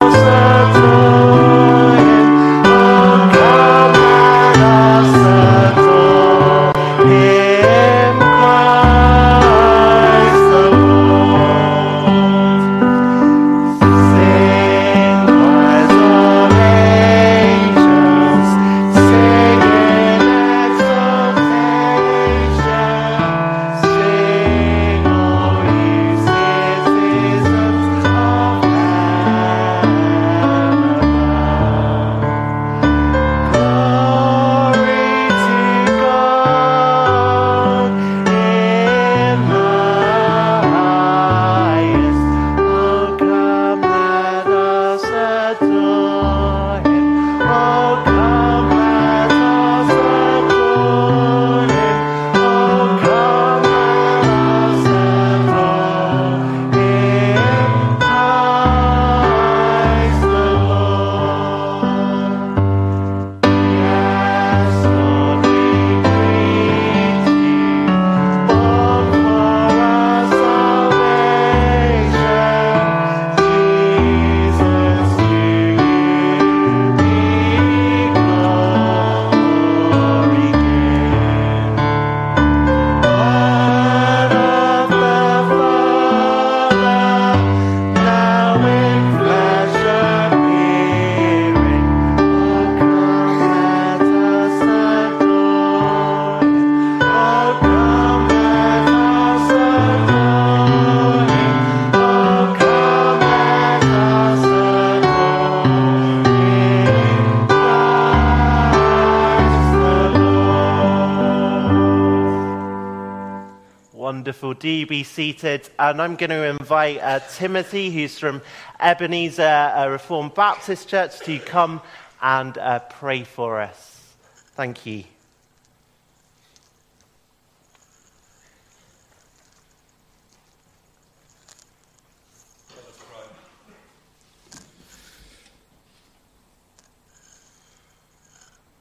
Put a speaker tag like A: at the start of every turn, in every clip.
A: Wonderful. Do be seated? And I'm going to invite uh, Timothy, who's from Ebenezer uh, Reformed Baptist Church, to come and uh, pray for us. Thank you.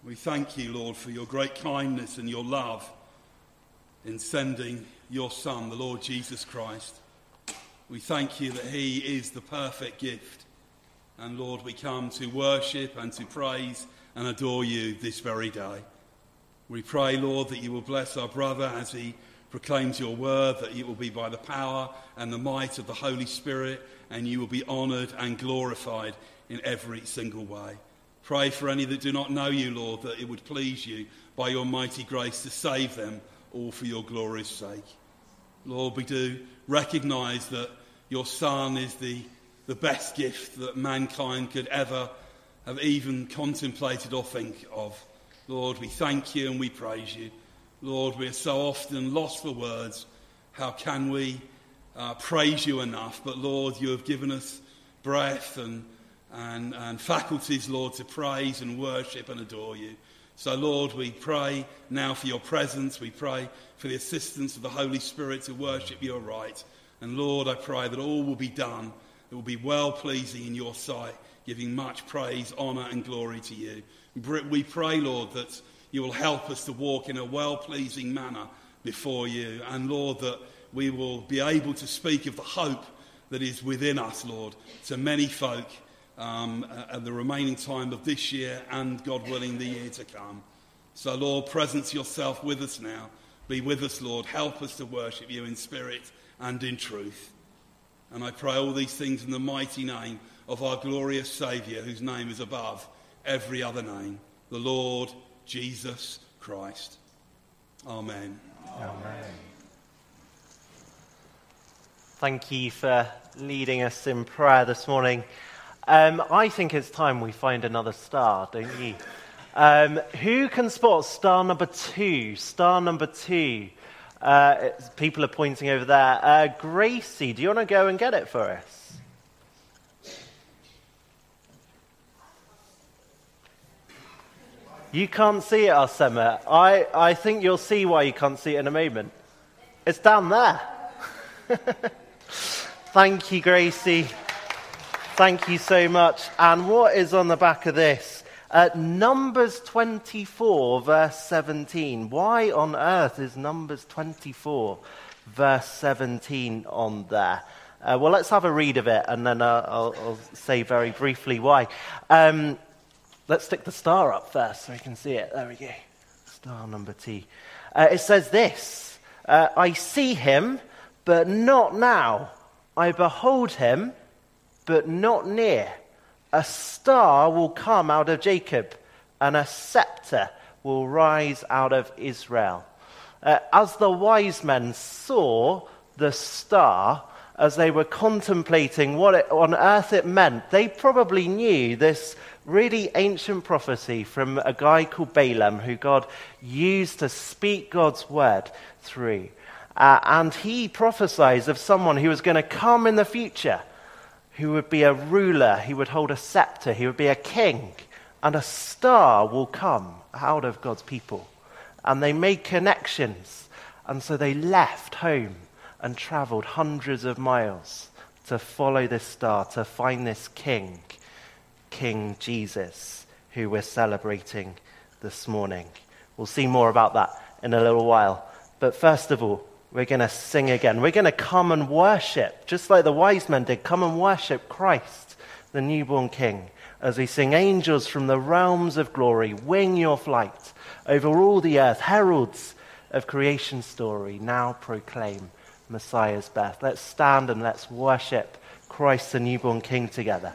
B: We thank you, Lord, for your great kindness and your love in sending your Son, the Lord Jesus Christ. We thank you that He is the perfect gift. And Lord, we come to worship and to praise and adore you this very day. We pray, Lord, that you will bless our brother as he proclaims your word, that it will be by the power and the might of the Holy Spirit, and you will be honoured and glorified in every single way. Pray for any that do not know you, Lord, that it would please you by your mighty grace to save them all for your glory's sake. Lord, we do recognize that your Son is the, the best gift that mankind could ever have even contemplated or think of. Lord, we thank you and we praise you. Lord, we are so often lost for words. How can we uh, praise you enough? But Lord, you have given us breath and, and, and faculties, Lord, to praise and worship and adore you. So, Lord, we pray now for your presence. We pray for the assistance of the Holy Spirit to worship you right. And, Lord, I pray that all will be done. It will be well pleasing in your sight, giving much praise, honour, and glory to you. We pray, Lord, that you will help us to walk in a well pleasing manner before you. And, Lord, that we will be able to speak of the hope that is within us, Lord, to many folk um, at the remaining time of this year and, God willing, the year to come. So, Lord, presence yourself with us now. Be with us, Lord. Help us to worship you in spirit and in truth. And I pray all these things in the mighty name of our glorious Saviour, whose name is above every other name, the Lord Jesus Christ. Amen.
A: Amen. Thank you for leading us in prayer this morning. Um, I think it's time we find another star, don't you? Um, who can spot star number two? Star number two. Uh, people are pointing over there. Uh, Gracie, do you want to go and get it for us? You can't see it, Arsema. I, I think you'll see why you can't see it in a moment. It's down there. Thank you, Gracie. Thank you so much. And what is on the back of this? Uh, Numbers 24, verse 17. Why on earth is Numbers 24, verse 17 on there? Uh, well, let's have a read of it, and then uh, I'll, I'll, say very briefly why. Um, let's stick the star up first so we can see it. There we go. Star number T. Uh, it says this uh, I see him, but not now. I behold him, but not near. A star will come out of Jacob, and a scepter will rise out of Israel. Uh, as the wise men saw the star, as they were contemplating what it, on earth it meant, they probably knew this really ancient prophecy from a guy called Balaam, who God used to speak God's word through. Uh, and he prophesies of someone who was going to come in the future, who would be a ruler, he would hold a scepter, he would be a king, and a star will come out of God's people. And they made connections, and so they left home and traveled hundreds of miles to follow this star, to find this king, King Jesus, who we're celebrating this morning. We'll see more about that in a little while. But first of all, we're going to sing again. We're going to come and worship, just like the wise men did. Come and worship Christ, the newborn King, as we sing, Angels from the realms of glory, wing your flight over all the earth, heralds of creation story, now proclaim Messiah's birth. Let's stand and let's worship Christ, the newborn King, together.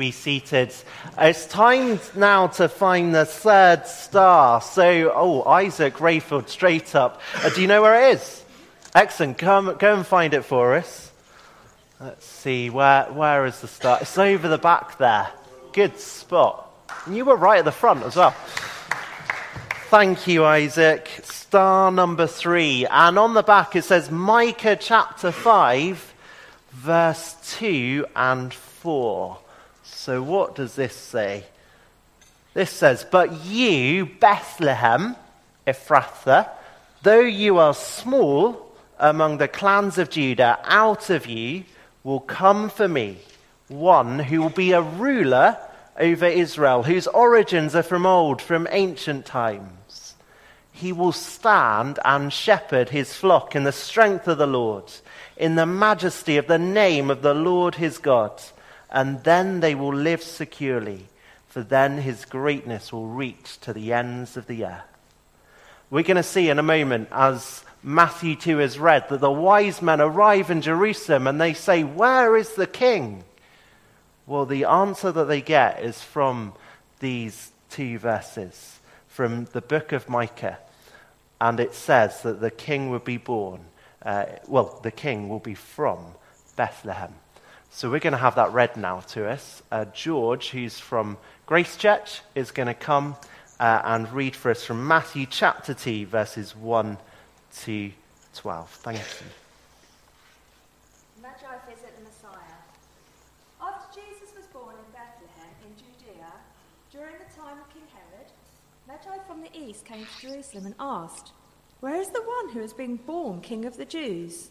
A: Be seated. It's time now to find the third star. So, oh, Isaac Rayfield, straight up. Uh, do you know where it is? Excellent. Come, go and find it for us. Let's see. Where, where is the star? It's over the back there. Good spot. And you were right at the front as well. Thank you, Isaac. Star number three. And on the back it says Micah chapter 5, verse 2 and 4. So, what does this say? This says, But you, Bethlehem, Ephrathah, though you are small among the clans of Judah, out of you will come for me one who will be a ruler over Israel, whose origins are from old, from ancient times he will stand and shepherd his flock in the strength of the Lord, in the majesty of the name of the Lord his God. And then they will live securely, for then his greatness will reach to the ends of the earth. We're going to see in a moment, as Matthew 2 has read, that the wise men arrive in Jerusalem and they say, Where is the king? Well, the answer that they get is from these two verses from the book of Micah and it says that the king will be born, uh, well, the king will be from Bethlehem. So we're going to have that read now to us. Uh, George, who's from Grace Church, is going to come uh, and read for us from Matthew chapter 2, verses 1 to 12. Thank you.
C: Magi visit the Messiah. After Jesus was born in Bethlehem in Judea, during the time of King Herod, Magi from the east came to Jerusalem and asked, Where is the one who has been born King of the Jews?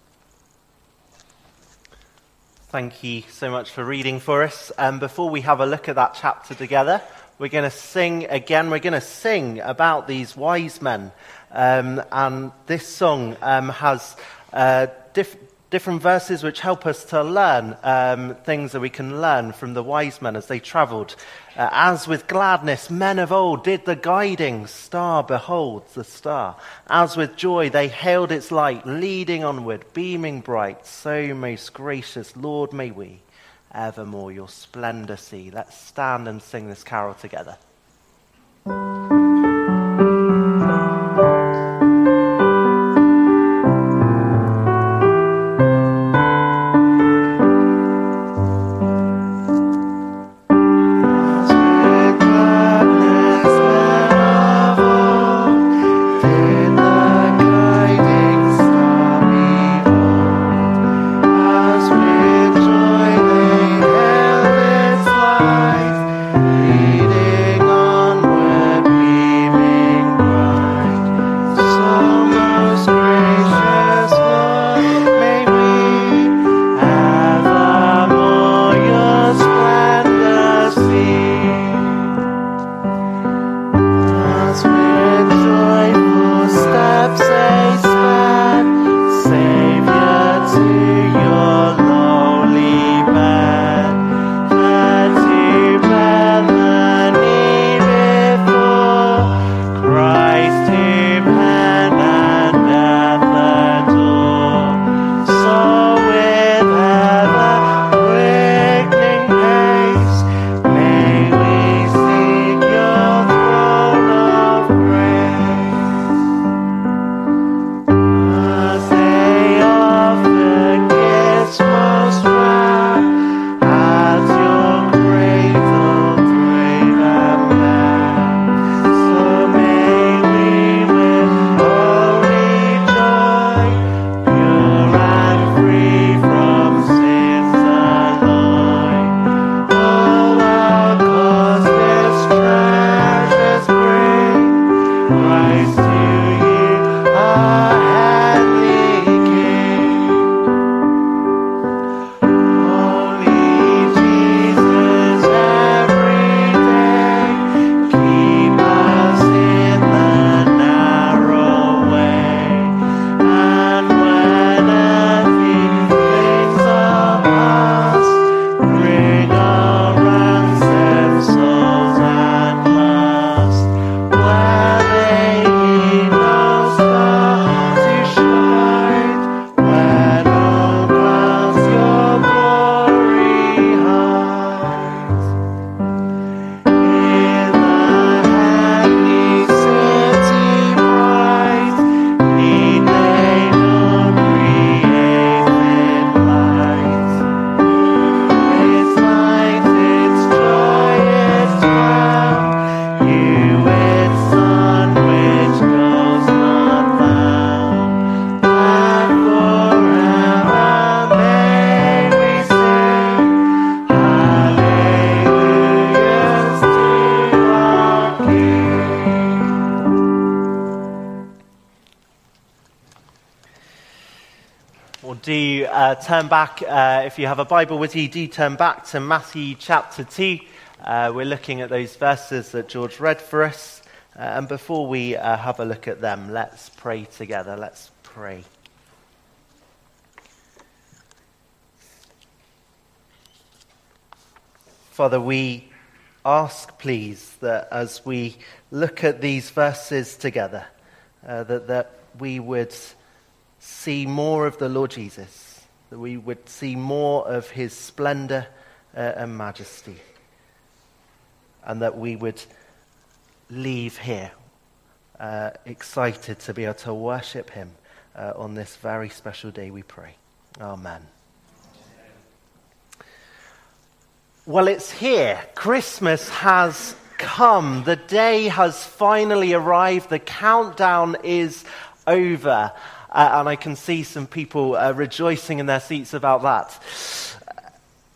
A: Thank you so much for reading for us. Um, before we have a look at that chapter together, we're going to sing again. We're going to sing about these wise men. Um, and this song um, has uh, different verses which help us to learn um, things that we can learn from the wise men as they travelled uh, as with gladness, men of old did the guiding star behold the star. As with joy, they hailed its light, leading onward, beaming bright. So, most gracious Lord, may we evermore your splendor see. Let's stand and sing this carol together. Turn back, uh, if you have a Bible with you, do turn back to Matthew chapter 2. Uh, we're looking at those verses that George read for us. Uh, and before we uh, have a look at them, let's pray together. Let's pray. Father, we ask, please, that as we look at these verses together, uh, that, that we would see more of the Lord Jesus, that we would see more of his splendor uh, and majesty, and that we would leave here uh, excited to be able to worship him uh, on this very special day, we pray. Amen. Well, it's here. Christmas has come. The day has finally arrived. The countdown is over. Uh, and I can see some people uh, rejoicing in their seats about that.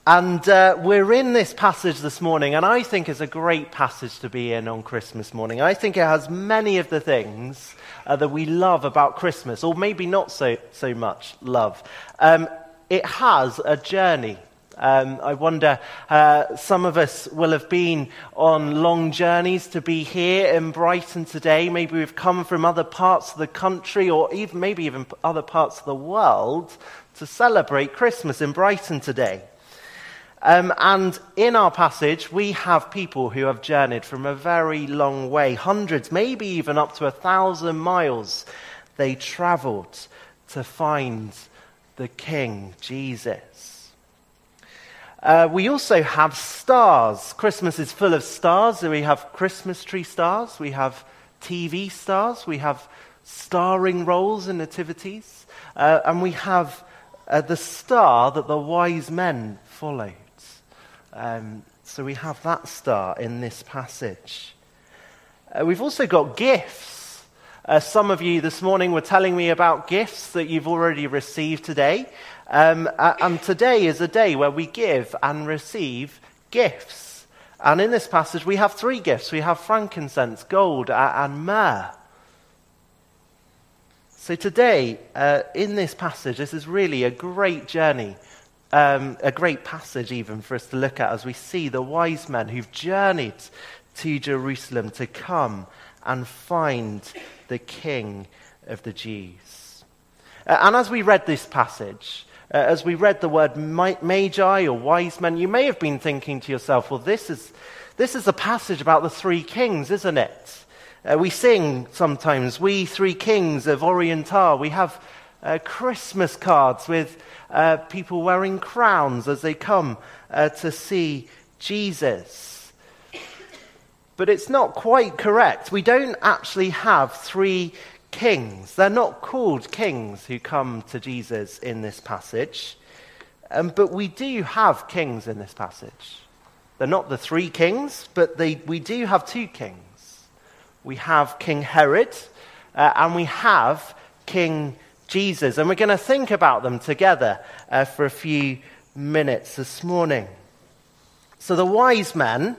A: And uh, we're in this passage this morning, and I think it's a great passage to be in on Christmas morning. I think it has many of the things uh, that we love about Christmas, or maybe not so, so much love. Um, it has a journey. Um, I wonder, uh, some of us will have been on long journeys to be here in Brighton today. Maybe we've come from other parts of the country or even maybe even other parts of the world to celebrate Christmas in Brighton today. Um, and in our passage, we have people who have journeyed from a very long way, hundreds, maybe even up to a thousand miles. They traveled to find the King, Jesus. Uh, we also have stars. Christmas is full of stars. We have Christmas tree stars, we have TV stars, we have starring roles in nativities, uh, and we have uh, the star that the wise men followed. Um, so we have that star in this passage. Uh, we've also got gifts. Uh, some of you this morning were telling me about gifts that you've already received today. Um, and today is a day where we give and receive gifts. And in this passage, we have three gifts we have frankincense, gold, and myrrh. So today, uh, in this passage, this is really a great journey, um, a great passage even for us to look at as we see the wise men who've journeyed to Jerusalem to come and find the King of the Jews. Uh, and as we read this passage, uh, as we read the word magi or wise men, you may have been thinking to yourself, well, this is, this is a passage about the three kings, isn't it? Uh, we sing sometimes, We Three Kings of Orient are. We have uh, Christmas cards with uh, people wearing crowns as they come uh, to see Jesus. But it's not quite correct. We don't actually have three kings. They're not called kings who come to Jesus in this passage, um, but we do have kings in this passage. They're not the three kings, but they, we do have two kings. We have King Herod, uh, and we have King Jesus. And we're going to think about them together uh, for a few minutes this morning. So the wise men,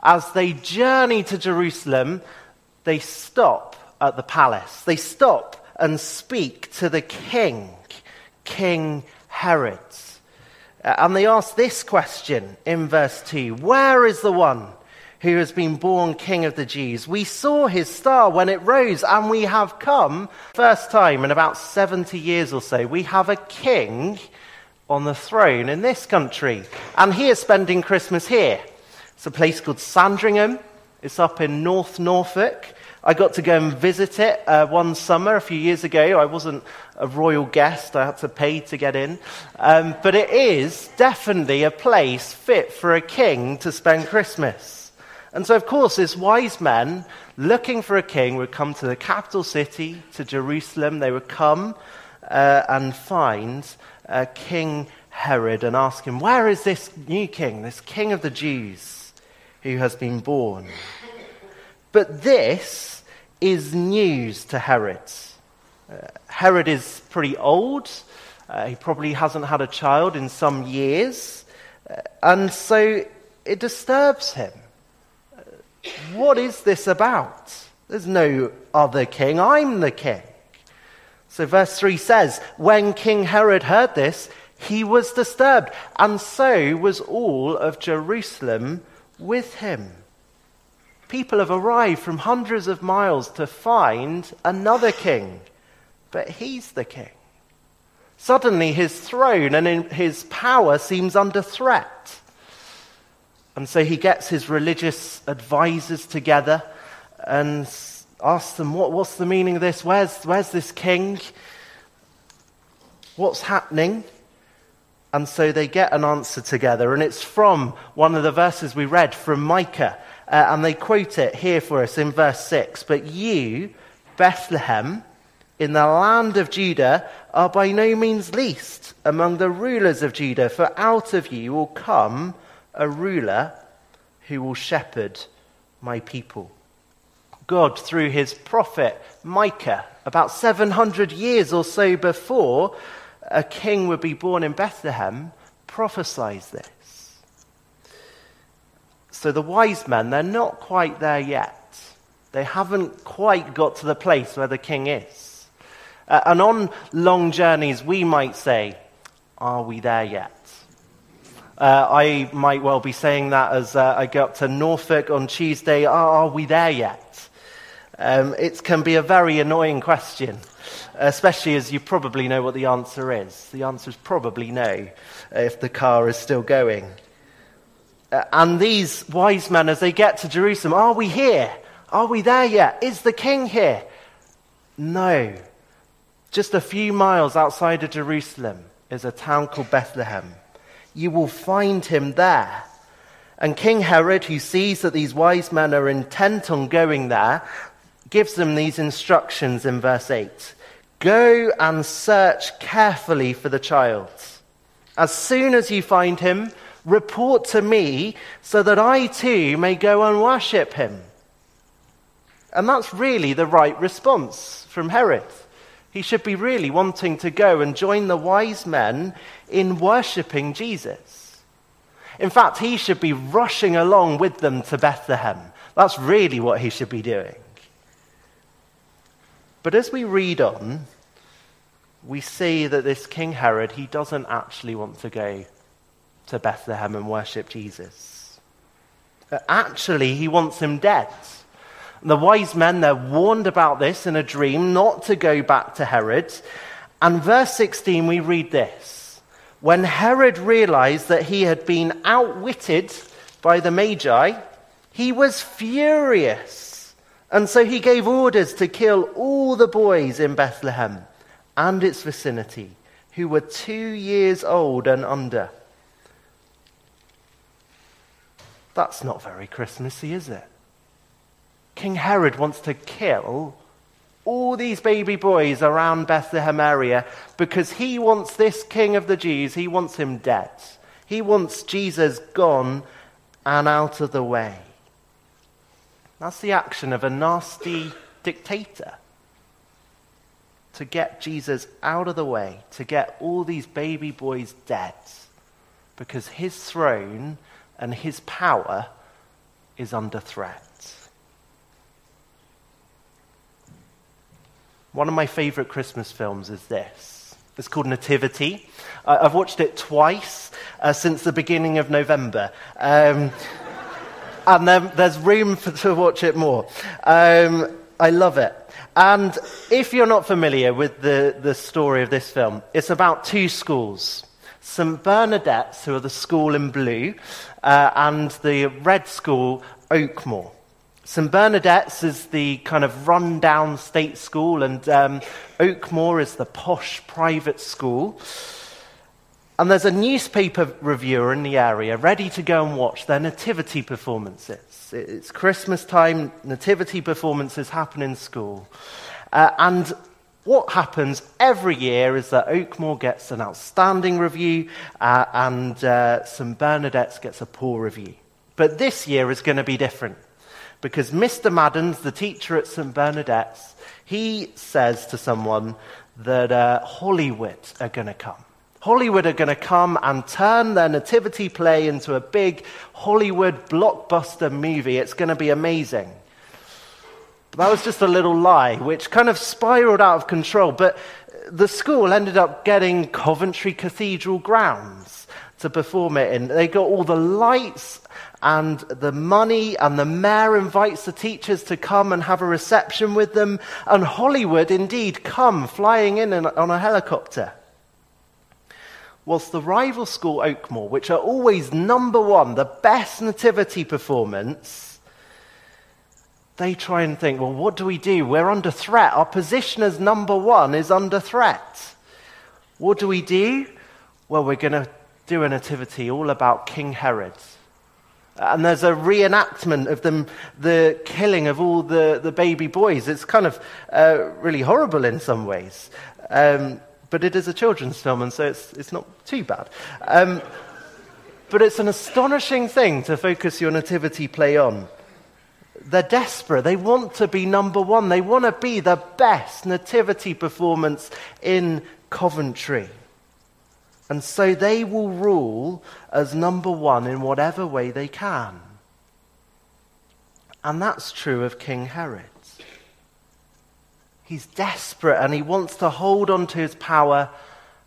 A: as they journey to Jerusalem, they stop at the palace. They stop and speak to the king, King Herod. Uh, and they ask this question in verse 2 Where is the one who has been born King of the Jews? We saw his star when it rose, and we have come, first time in about 70 years or so, we have a king on the throne in this country. And he is spending Christmas here. It's a place called Sandringham. It's up in North Norfolk. I got to go and visit it uh, one summer a few years ago. I wasn't a royal guest, I had to pay to get in. Um, but it is definitely a place fit for a king to spend Christmas. And so, of course, this wise men looking for a king would come to the capital city, to Jerusalem. They would come uh, and find uh, King Herod and ask him, Where is this new king, this king of the Jews who has been born? But this is news to Herod. Uh, Herod is pretty old. Uh, he probably hasn't had a child in some years. Uh, and so it disturbs him. Uh, what is this about? There's no other king. I'm the king. So, verse 3 says, When King Herod heard this, he was disturbed, and so was all of Jerusalem with him. People have arrived from hundreds of miles to find another king, but he's the king. Suddenly, his throne and his power seems under threat. And so he gets his religious advisors together and asks them, what, What's the meaning of this? Where's, where's this king? What's happening? And so they get an answer together, and it's from one of the verses we read from Micah. Uh, and they quote it here for us in verse 6. But you, Bethlehem, in the land of Judah, are by no means least among the rulers of Judah, for out of you will come a ruler who will shepherd my people. God, through his prophet Micah, about 700 years or so before, a king would be born in Bethlehem, prophesies this. So the wise men, they're not quite there yet. They haven't quite got to the place where the king is. Uh, and on long journeys, we might say, Are we there yet? Uh, I might well be saying that as uh, I go up to Norfolk on Tuesday, Are, are we there yet? Um, it can be a very annoying question especially as you probably know what the answer is. The answer is probably no, if the car is still going. Uh, and these wise men, as they get to Jerusalem, are we here? Are we there yet? Is the king here? No. Just a few miles outside of Jerusalem is a town called Bethlehem. You will find him there. And King Herod, who sees that these wise men are intent on going there, gives them these instructions in verse 8. Go and search carefully for the child. As soon as you find him, report to me so that I too may go and worship him. And that's really the right response from Herod. He should be really wanting to go and join the wise men in worshipping Jesus. In fact, he should be rushing along with them to Bethlehem. That's really what he should be doing. But as we read on, we see that this King Herod, he doesn't actually want to go to Bethlehem and worship Jesus. Actually, he wants him dead. The wise men, they're warned about this in a dream not to go back to Herod. And verse 16, we read this. When Herod realized that he had been outwitted by the Magi, he was furious and so he gave orders to kill all the boys in Bethlehem and its vicinity who were two years old and under. That's not very Christmassy, is it? King Herod wants to kill all these baby boys around Bethlehem area because he wants this king of the Jews, he wants him dead. He wants Jesus gone and out of the way. That's the action of a nasty dictator. To get Jesus out of the way, to get all these baby boys dead, because his throne and his power is under threat. One of my favorite Christmas films is this. It's called Nativity. I've watched it twice uh, since the beginning of November. Um, and there's room for, to watch it more. Um, I love it. And if you're not familiar with the, the story of this film, it's about two schools. St. Bernadette's, who are the school in blue, uh, and the red school, Oakmoor. St. Bernadette's is the kind of run-down state school, and um, Oakmoor is the posh private school. And there's a newspaper reviewer in the area ready to go and watch their nativity performances. It's Christmas time, nativity performances happen in school. Uh, and what happens every year is that Oakmoor gets an outstanding review uh, and uh, St. Bernadette's gets a poor review. But this year is going to be different because Mr. Maddens, the teacher at St. Bernadette's, he says to someone that uh, Hollywood are going to come. Hollywood are going to come and turn their nativity play into a big Hollywood blockbuster movie. It's going to be amazing. That was just a little lie, which kind of spiraled out of control. But the school ended up getting Coventry Cathedral grounds to perform it in. They got all the lights and the money, and the mayor invites the teachers to come and have a reception with them. And Hollywood, indeed, come flying in on a helicopter. Whilst the rival school, Oakmoor, which are always number one, the best nativity performance, they try and think, well, what do we do? We're under threat. Our position as number one is under threat. What do we do? Well, we're going to do a nativity all about King Herod. And there's a reenactment of them, the killing of all the, the baby boys. It's kind of uh, really horrible in some ways. Um, but it is a children's film, and so it's, it's not too bad. Um, but it's an astonishing thing to focus your nativity play on. They're desperate. They want to be number one. They want to be the best nativity performance in Coventry. And so they will rule as number one in whatever way they can. And that's true of King Herod. He's desperate and he wants to hold on to his power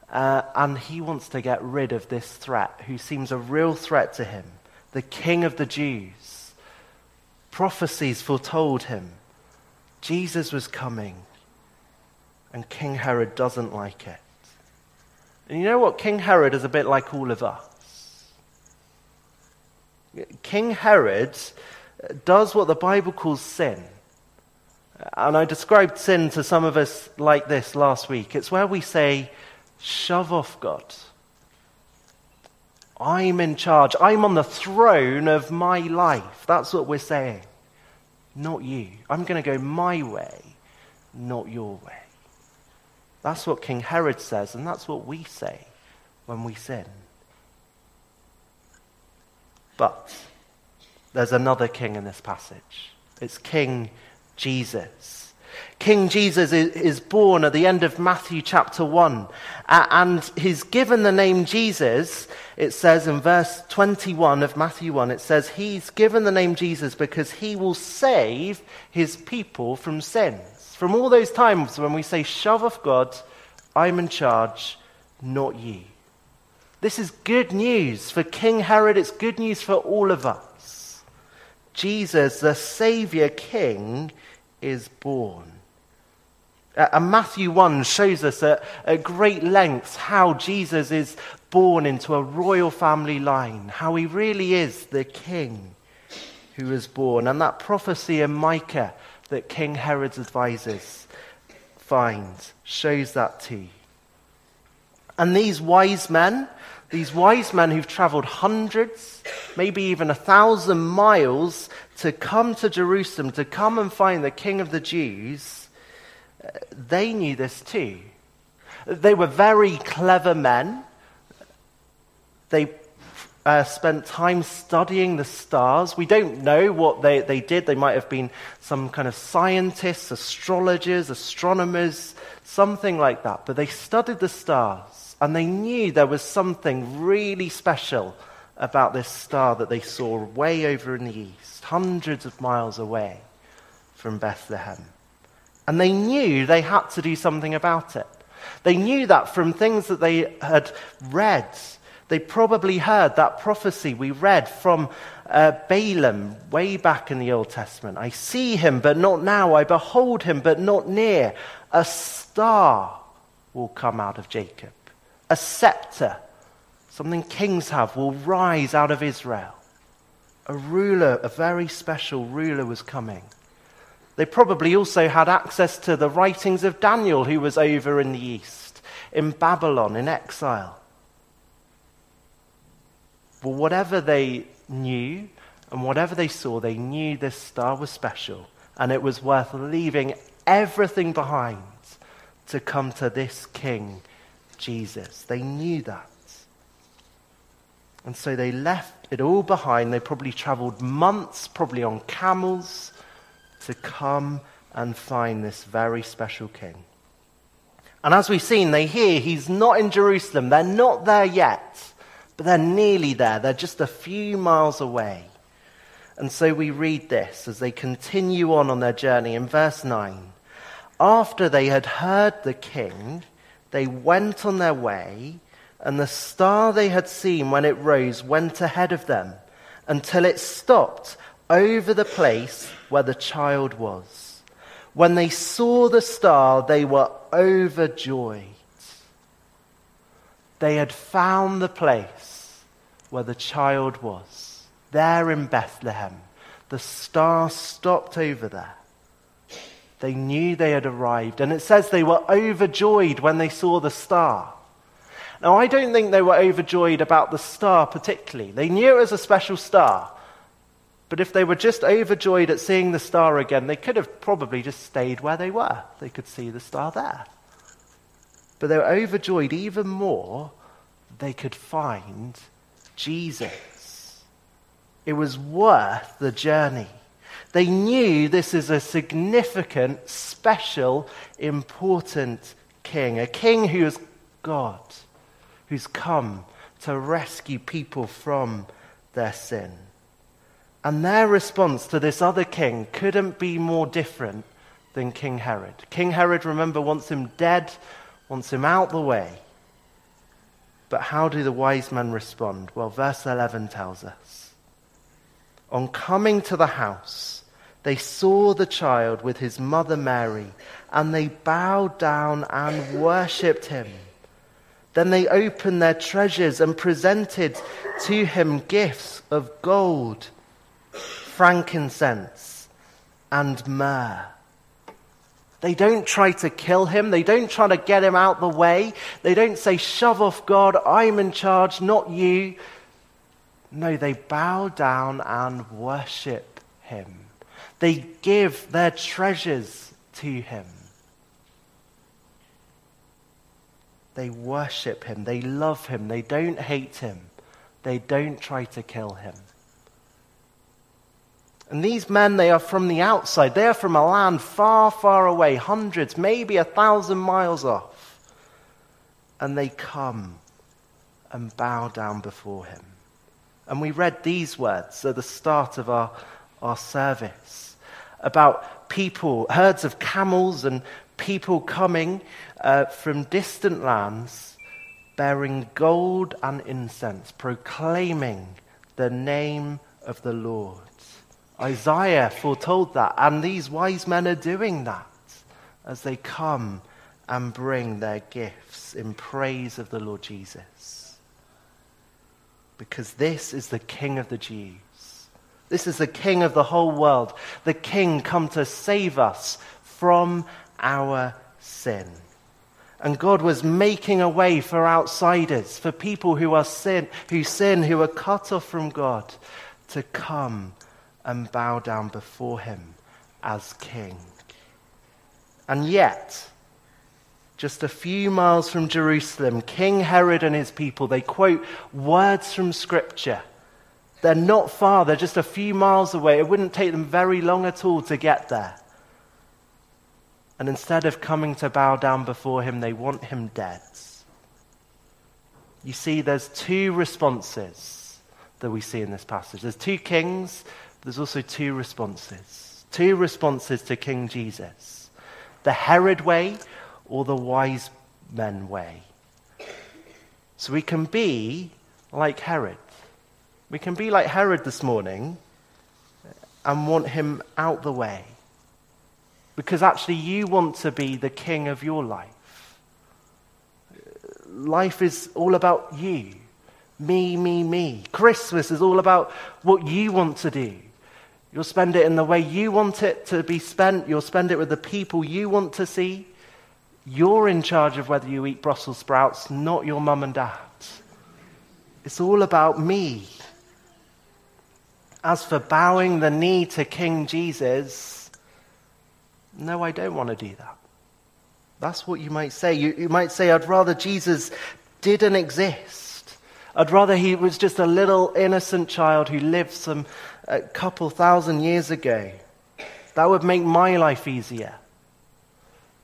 A: uh, and he wants to get rid of this threat, who seems a real threat to him, the king of the Jews. Prophecies foretold him. Jesus was coming, and King Herod doesn't like it. And you know what? King Herod is a bit like all of us. King Herod does what the Bible calls sin. And I described sin to some of us like this last week. It's where we say, shove off God. I'm in charge. I'm on the throne of my life. That's what we're saying. Not you. I'm going to go my way, not your way. That's what King Herod says, and that's what we say when we sin. But there's another king in this passage. It's King Jesus. King Jesus is born at the end of Matthew chapter 1, and he's given the name Jesus. It says in verse 21 of Matthew 1, it says, He's given the name Jesus because he will save his people from sins. From all those times when we say, shove off God, I'm in charge, not ye. This is good news for King Herod. It's good news for all of us. Jesus, the Savior King, is born. Uh, and Matthew 1 shows us at, at great length how Jesus is born into a royal family line, how he really is the king who is born. And that prophecy in Micah that King Herod's advisors find shows that too. And these wise men, these wise men who've traveled hundreds, maybe even a thousand miles to come to Jerusalem, to come and find the King of the Jews, they knew this too. They were very clever men. They uh, spent time studying the stars. We don't know what they, they did. They might have been some kind of scientists, astrologers, astronomers, something like that. But they studied the stars and they knew there was something really special about this star that they saw way over in the east, hundreds of miles away from Bethlehem. And they knew they had to do something about it. They knew that from things that they had read they probably heard that prophecy we read from uh, Balaam way back in the Old Testament. I see him, but not now. I behold him, but not near. A star will come out of Jacob. A scepter, something kings have, will rise out of Israel. A ruler, a very special ruler was coming. They probably also had access to the writings of Daniel, who was over in the east, in Babylon, in exile. Well, whatever they knew and whatever they saw, they knew this star was special and it was worth leaving everything behind to come to this King, Jesus. They knew that. And so they left it all behind. They probably traveled months, probably on camels, to come and find this very special king. And as we've seen, they hear he's not in Jerusalem. They're not there yet. But they're nearly there. They're just a few miles away. And so we read this as they continue on on their journey in verse 9. After they had heard the king, they went on their way, and the star they had seen when it rose went ahead of them until it stopped over the place where the child was. When they saw the star, they were overjoyed. They had found the place where the child was, there in Bethlehem. The star stopped over there. They knew they had arrived, and it says they were overjoyed when they saw the star. Now, I don't think they were overjoyed about the star particularly. They knew it was a special star. But if they were just overjoyed at seeing the star again, they could have probably just stayed where they were. They could see the star there. But they were overjoyed even more they could find Jesus. It was worth the journey. They knew this is a significant, special, important king, a king who is God who's come to rescue people from their sin. And their response to this other king couldn't be more different than King Herod. King Herod, remember, wants him dead, wants him out the way. But how do the wise men respond? Well, verse 11 tells us. On coming to the house, they saw the child with his mother Mary, and they bowed down and worshipped him. Then they opened their treasures and presented to him gifts of gold, frankincense, and myrrh. They don't try to kill him. They don't try to get him out the way. They don't say, Shove off, God, I'm in charge, not you. No, they bow down and worship him. They give their treasures to him. They worship him. They love him. They don't hate him. They don't try to kill him. And these men, they are from the outside. They are from a land far, far away, hundreds, maybe a thousand miles off. And they come and bow down before him. And we read these words at the start of our, our service about people, herds of camels and people coming uh, from distant lands bearing gold and incense, proclaiming the name of the Lord. Isaiah foretold that, and these wise men are doing that as they come and bring their gifts in praise of the Lord Jesus. Because this is the King of the Jews. This is the King of the whole world. The King come to save us from our sin. And God was making a way for outsiders, for people who are sin, who sin, who are cut off from God, to come and bow down before him as king. And yet, just a few miles from Jerusalem, King Herod and his people, they quote words from Scripture. They're not far, they're just a few miles away. It wouldn't take them very long at all to get there. And instead of coming to bow down before him, they want him dead. You see, there's two responses that we see in this passage. There's two kings, there's also two responses. Two responses to King Jesus the Herod way or the wise men way. So we can be like Herod. We can be like Herod this morning and want him out the way. Because actually, you want to be the king of your life. Life is all about you. Me, me, me. Christmas is all about what you want to do. You'll spend it in the way you want it to be spent. You'll spend it with the people you want to see. You're in charge of whether you eat Brussels sprouts, not your mum and dad. It's all about me. As for bowing the knee to King Jesus, no, I don't want to do that. That's what you might say. You, you might say, I'd rather Jesus didn't exist. I'd rather he was just a little innocent child who lived some a couple thousand years ago. That would make my life easier.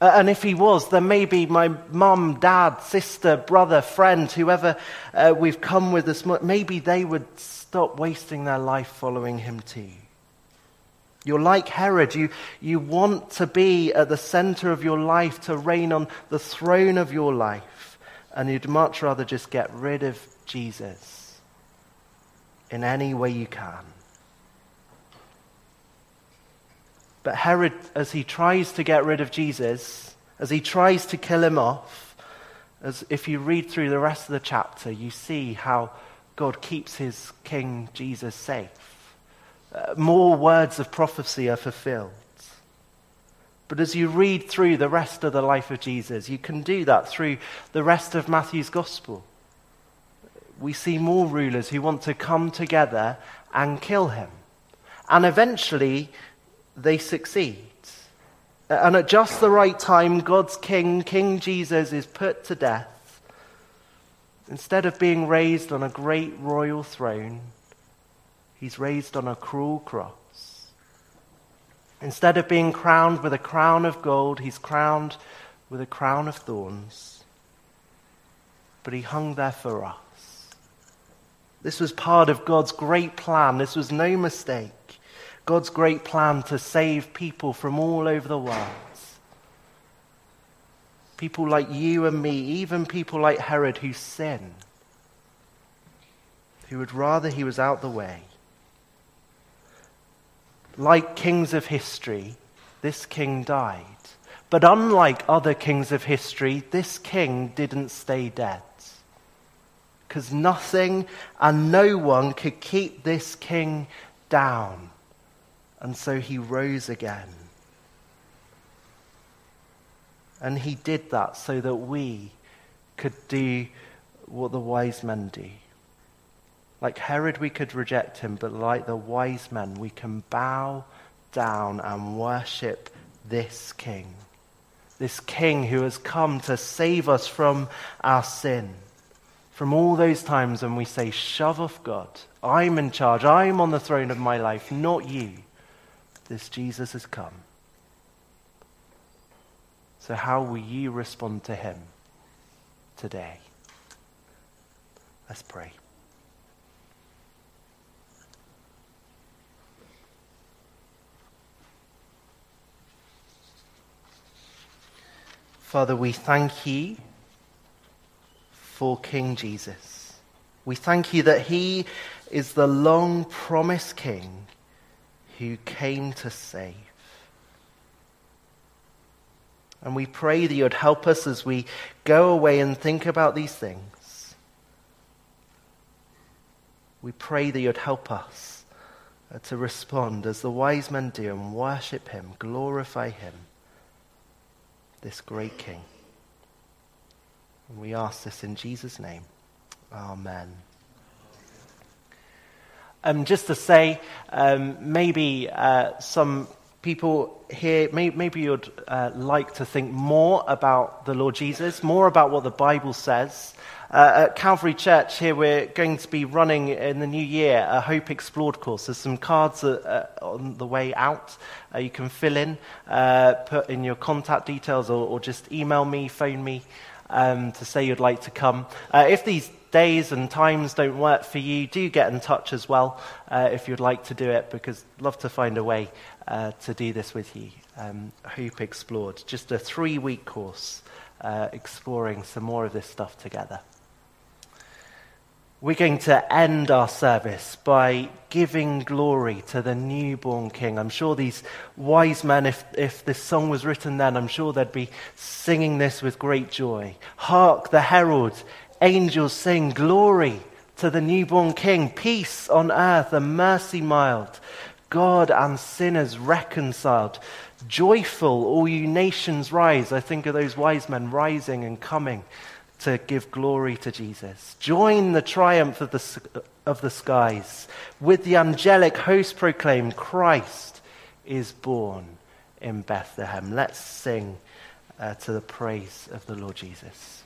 A: Uh, and if he was, then maybe my mum, dad, sister, brother, friend, whoever uh, we've come with this, maybe they would stop wasting their life following him too. You're like Herod. You, you want to be at the center of your life, to reign on the throne of your life. And you'd much rather just get rid of Jesus in any way you can. But Herod, as he tries to get rid of Jesus, as he tries to kill him off, as if you read through the rest of the chapter, you see how God keeps his king Jesus safe. Uh, more words of prophecy are fulfilled. But as you read through the rest of the life of Jesus, you can do that through the rest of Matthew's gospel. We see more rulers who want to come together and kill him. And eventually, they succeed. And at just the right time, God's king, King Jesus, is put to death. Instead of being raised on a great royal throne, he's raised on a cruel cross. Instead of being crowned with a crown of gold, he's crowned with a crown of thorns. But he hung there for us. This was part of God's great plan. This was no mistake. God's great plan to save people from all over the world. People like you and me, even people like Herod who sin, who would rather he was out the way. Like kings of history, this king died. But unlike other kings of history, this king didn't stay dead. Because nothing and no one could keep this king down. And so he rose again. And he did that so that we could do what the wise men do. Like Herod, we could reject him, but like the wise men, we can bow down and worship this king. This king who has come to save us from our sin. From all those times when we say, Shove off God. I'm in charge. I'm on the throne of my life, not you this Jesus has come. So, how will you respond to him today? Let's pray. Father, we thank you for King Jesus. We thank you that he is the long promised King who came to save. And we pray that you'd help us as we go away and think about these things. We pray that you'd help us uh, to respond as the wise men do and worship him, glorify him, this great King. And we ask this in Jesus' name. Amen. Um, just to say, um, maybe uh, some people here, may, maybe you'd uh, like to think more about the Lord Jesus, more about what the Bible says. Uh, at Calvary Church here, we're going to be running in the new year a Hope Explored course. There's some cards uh, on the way out uh, you can fill in, uh, put in your contact details, or, or just email me, phone me um, to say you'd like to come. if these days and times don't work for you, do get in touch as well uh, if you'd like to do it, because I'd love to find a way uh, to do this with you. Um, Hope Explored, just a three week course uh, exploring some more of this stuff together. We're going to end our service by giving glory to the newborn king. I'm sure these wise men, if, if this song was written then, I'm sure they'd be singing this with great joy. Hark, the herald angels sing, Glory to the newborn King, peace on earth and mercy mild, God and sinners reconciled. Joyful, all you nations rise. I think of those wise men rising and coming to give glory to Jesus. Join the triumph of the, of the skies. With the angelic host proclaim, Christ is born in Bethlehem. Let's sing uh, to the praise of the Lord Jesus.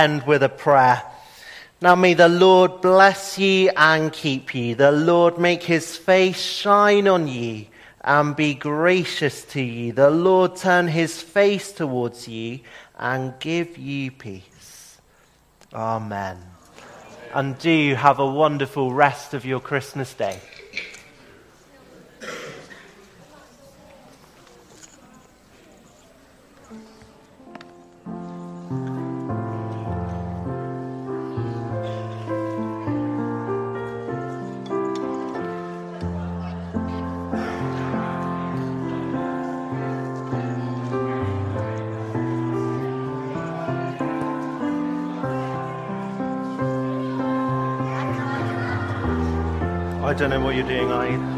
A: end with a prayer. Now may the Lord bless ye and keep ye. The Lord make his face shine on ye and be gracious to ye. The Lord turn his face towards ye and give ye peace. Amen. Amen. And do have a wonderful rest of your Christmas day. what you're doing, are you?